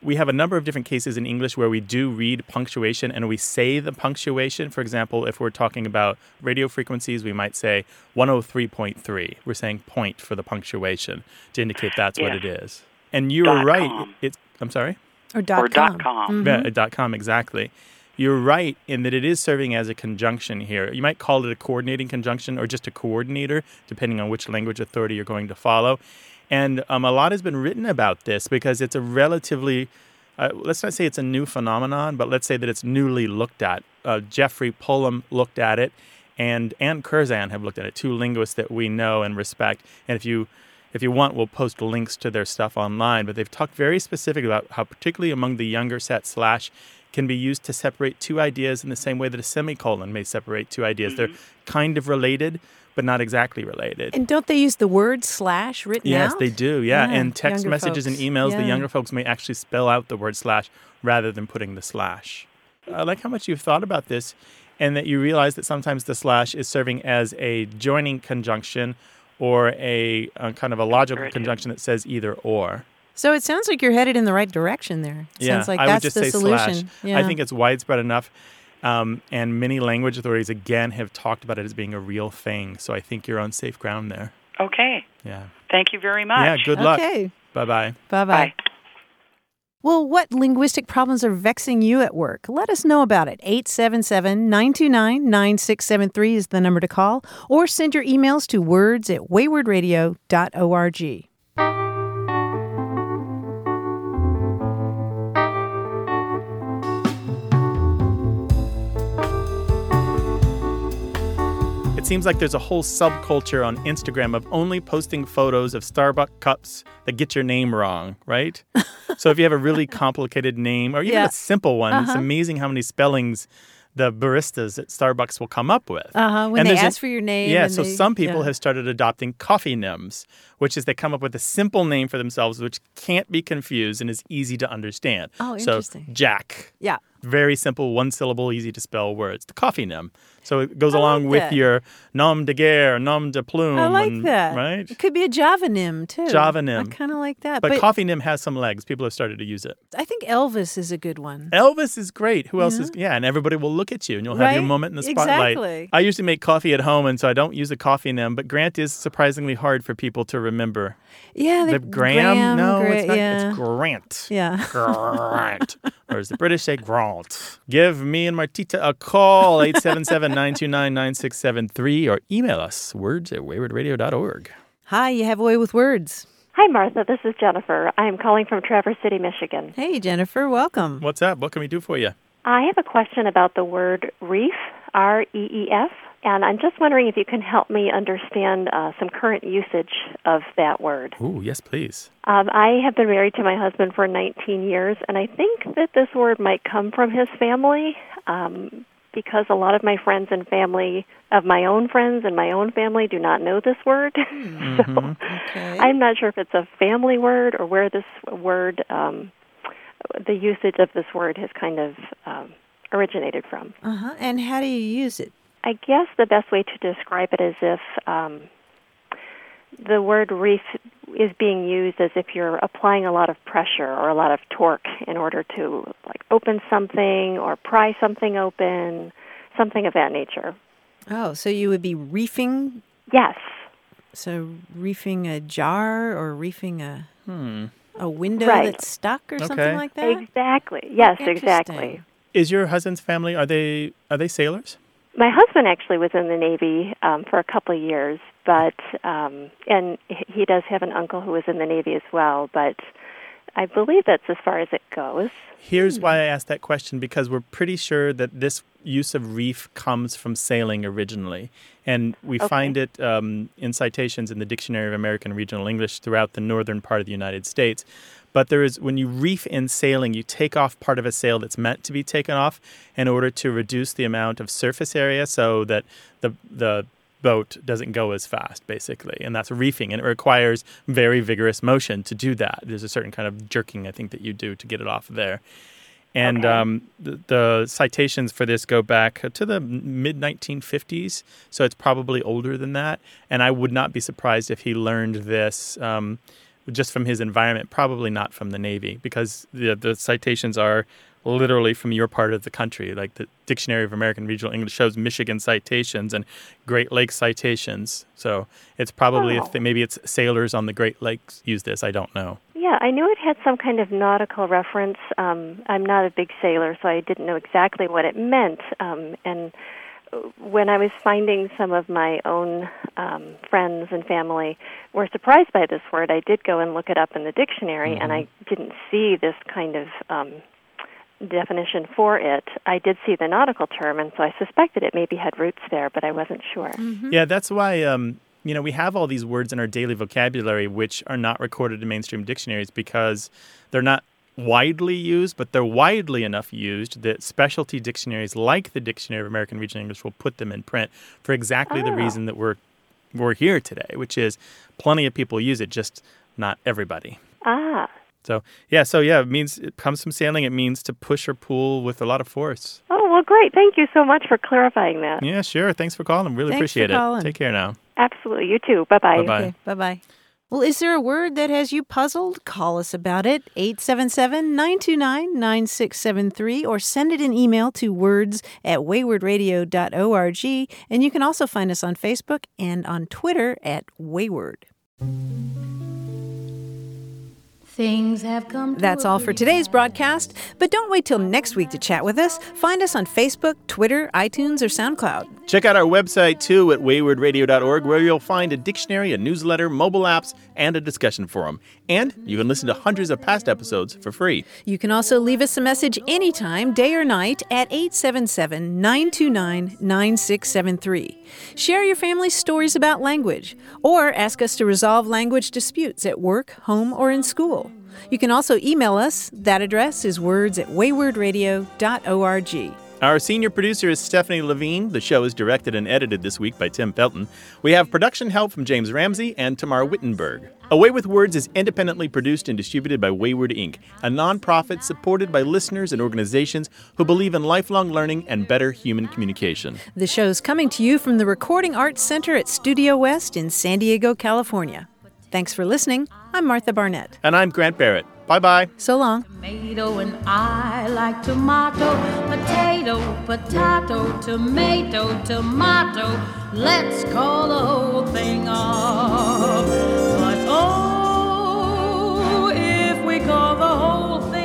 We have a number of different cases in English where we do read punctuation and we say the punctuation. For example, if we're talking about radio frequencies, we might say 103.3. We're saying point for the punctuation to indicate that's what it is. And you were right. com. It's I'm sorry? Or dot Or com. dot com. Yeah, uh, dot com exactly. You're right in that it is serving as a conjunction here. You might call it a coordinating conjunction or just a coordinator, depending on which language authority you're going to follow. And um, a lot has been written about this because it's a relatively, uh, let's not say it's a new phenomenon, but let's say that it's newly looked at. Uh, Geoffrey Pullum looked at it, and Anne Curzan have looked at it, two linguists that we know and respect. And if you if you want, we'll post links to their stuff online. But they've talked very specifically about how, particularly among the younger set, slash can be used to separate two ideas in the same way that a semicolon may separate two ideas. They're kind of related, but not exactly related. And don't they use the word slash written Yes, out? they do. Yeah, Yeah, and text younger messages and folks. emails, the younger folks may actually spell out the word slash rather than putting the slash. I like how much you've thought about this and that you realize that sometimes the slash is serving as a joining conjunction or a, uh kind of a logical conjunction that says either or. So it sounds like you're headed in the right direction there. It yeah, sounds like I that's would just the say solution. slash. Yeah. I think it's widespread enough. Um, and many language authorities, again, have talked about it as being a real thing. So I think you're on safe ground there. Okay. Yeah. Thank you very much. Yeah, good luck. Okay. Bye bye. Bye bye. Well, what linguistic problems are vexing you at work? Let us know about it. 877 929 9673 is the number to call, or send your emails to words at waywordradio.org. seems like there's a whole subculture on Instagram of only posting photos of Starbucks cups that get your name wrong, right? [LAUGHS] so if you have a really complicated name or even Yeah. a simple one, it's Uh-huh. amazing how many spellings the baristas at Starbucks will come up with. Uh-huh, when And they ask for your name Yeah, so they- some people yeah. have started adopting coffee nyms, which is they come up with a simple name for themselves which can't be confused and is easy to understand. Oh, interesting. so. Jack. Yeah. Very simple, one syllable, easy to spell words. The coffee nym. So it goes I along like with that. your nom de guerre, nom de plume. I like and- that. Right? It could be a Javanym, too. Javanym. I kind of like that. But, But, coffee nim has some legs. People have started to use it. I think Elvis is a good one. Elvis is great. Who else Yeah. is? Yeah, and everybody will look at you, and you'll have your moment in the spotlight. Exactly. I usually make coffee at home, and so I don't use a coffee nym. But Grant is surprisingly hard for people to remember. Yeah, the the Graham? No, Gra- it's not. yeah. It's Grant. Yeah. Grant. [LAUGHS] [LAUGHS] or as the British say, Grant. Give me and Martita a call, [LAUGHS] 877-929-9673, or email us, words at waywordradio.org. Hi, you have a way with words. Hi, Martha. This is Jennifer. I am calling from Traverse City, Michigan. Hey, Jennifer, welcome. What's up? What can we do for you? I have a question about the word reef, R E E F, and I'm just wondering if you can help me understand uh, some current usage of that word. Ooh, yes, please. Um, I have been married to my husband for 19 years, and I think that this word might come from his family um, because a lot of my friends and family, of my own friends and my own family, do not know this word. [LAUGHS] so I'm not sure if it's a family word or where this word, um, the usage of this word has kind of um, originated from. Uh-huh. And how do you use it? I guess the best way to describe it is if um, the word reef is being used as if you're applying a lot of pressure or a lot of torque in order to like open something or pry something open, something of that nature. Oh, so you would be reefing? Yes. So reefing a jar or reefing a Hmm. a window Right. that's stuck or Okay. something like that? Exactly. Yes, exactly. Is your husband's family, are they are they sailors? My husband actually was in the Navy um, for a couple of years, but um, and he- does have an uncle who was in the Navy as well. But I believe that's as far as it goes. Here's why I asked that question because we're pretty sure that this use of reef comes from sailing originally. And we Okay. find it um, in citations in the Dictionary of American Regional English throughout the northern part of the United States. But there is, when you reef in sailing, you take off part of a sail that's meant to be taken off in order to reduce the amount of surface area so that the, the boat doesn't go as fast, basically. And that's reefing. And it requires very vigorous motion to do that. There's a certain kind of jerking, I think, that you do to get it off there. And um, the, the citations for this go back to the mid 1950s, so it's probably older than that. And I would not be surprised if he learned this um, just from his environment, probably not from the Navy, because the, the citations are literally from your part of the country. Like the Dictionary of American Regional English shows Michigan citations and Great Lakes citations. So it's probably if Oh. they, maybe it's sailors on the Great Lakes use this. I don't know. Yeah, I knew it had some kind of nautical reference. Um, I'm not a big sailor, so I didn't know exactly what it meant. Um, and when I was finding some of my own um, friends and family were surprised by this word, I did go and look it up in the dictionary, and I didn't see this kind of um, definition for it. I did see the nautical term, and so I suspected it maybe had roots there, but I wasn't sure. Yeah, that's why um, you know we have all these words in our daily vocabulary which are not recorded in mainstream dictionaries because they're not widely used, but they're widely enough used that specialty dictionaries like the Dictionary of American Regional English will put them in print for exactly the Ah. reason that we're we're here today, which is plenty of people use it, just not everybody. Ah. So yeah, so yeah, it means it comes from sailing. It means to push or pull with a lot of force. Oh, well, great. Thank you so much for clarifying that. Yeah, sure. Thanks for calling. Really Thanks for appreciate calling. it. Take care now. Absolutely. You too. Bye bye. Bye-bye. Bye bye. Well, is there a word that has you puzzled? Call us about it, 877 929 9673, or send it an email to words at waywordradio.org. And you can also find us on Facebook and on Twitter at Wayword. Things have come to That's all for today's broadcast, but don't wait till next week to chat with us. Find us on Facebook, Twitter, iTunes, or SoundCloud. Check out our website too at waywordradio.org, where you'll find a dictionary, a newsletter, mobile apps, and a discussion forum. And you can listen to hundreds of past episodes for free. You can also leave us a message anytime, day or night, at 877 929 9673. Share your family's stories about language, or ask us to resolve language disputes at work, home, or in school. You can also email us. That address is words at waywordradio.org. Our senior producer is Stephanie Levine. The show is directed and edited this week by Tim Felton. We have production help from James Ramsey and Tamar Wittenberg. A Way with Words is independently produced and distributed by Wayword Inc., a nonprofit supported by listeners and organizations who believe in lifelong learning and better human communication. The show is coming to you from the Recording Arts Center at Studio West in San Diego, California. Thanks for listening. I'm Martha Barnette. And I'm Grant Barrett. Bye bye. So long. Tomato and I like tomato, potato, potato, tomato, tomato. Let's call the whole thing off. But oh, if we call the whole thing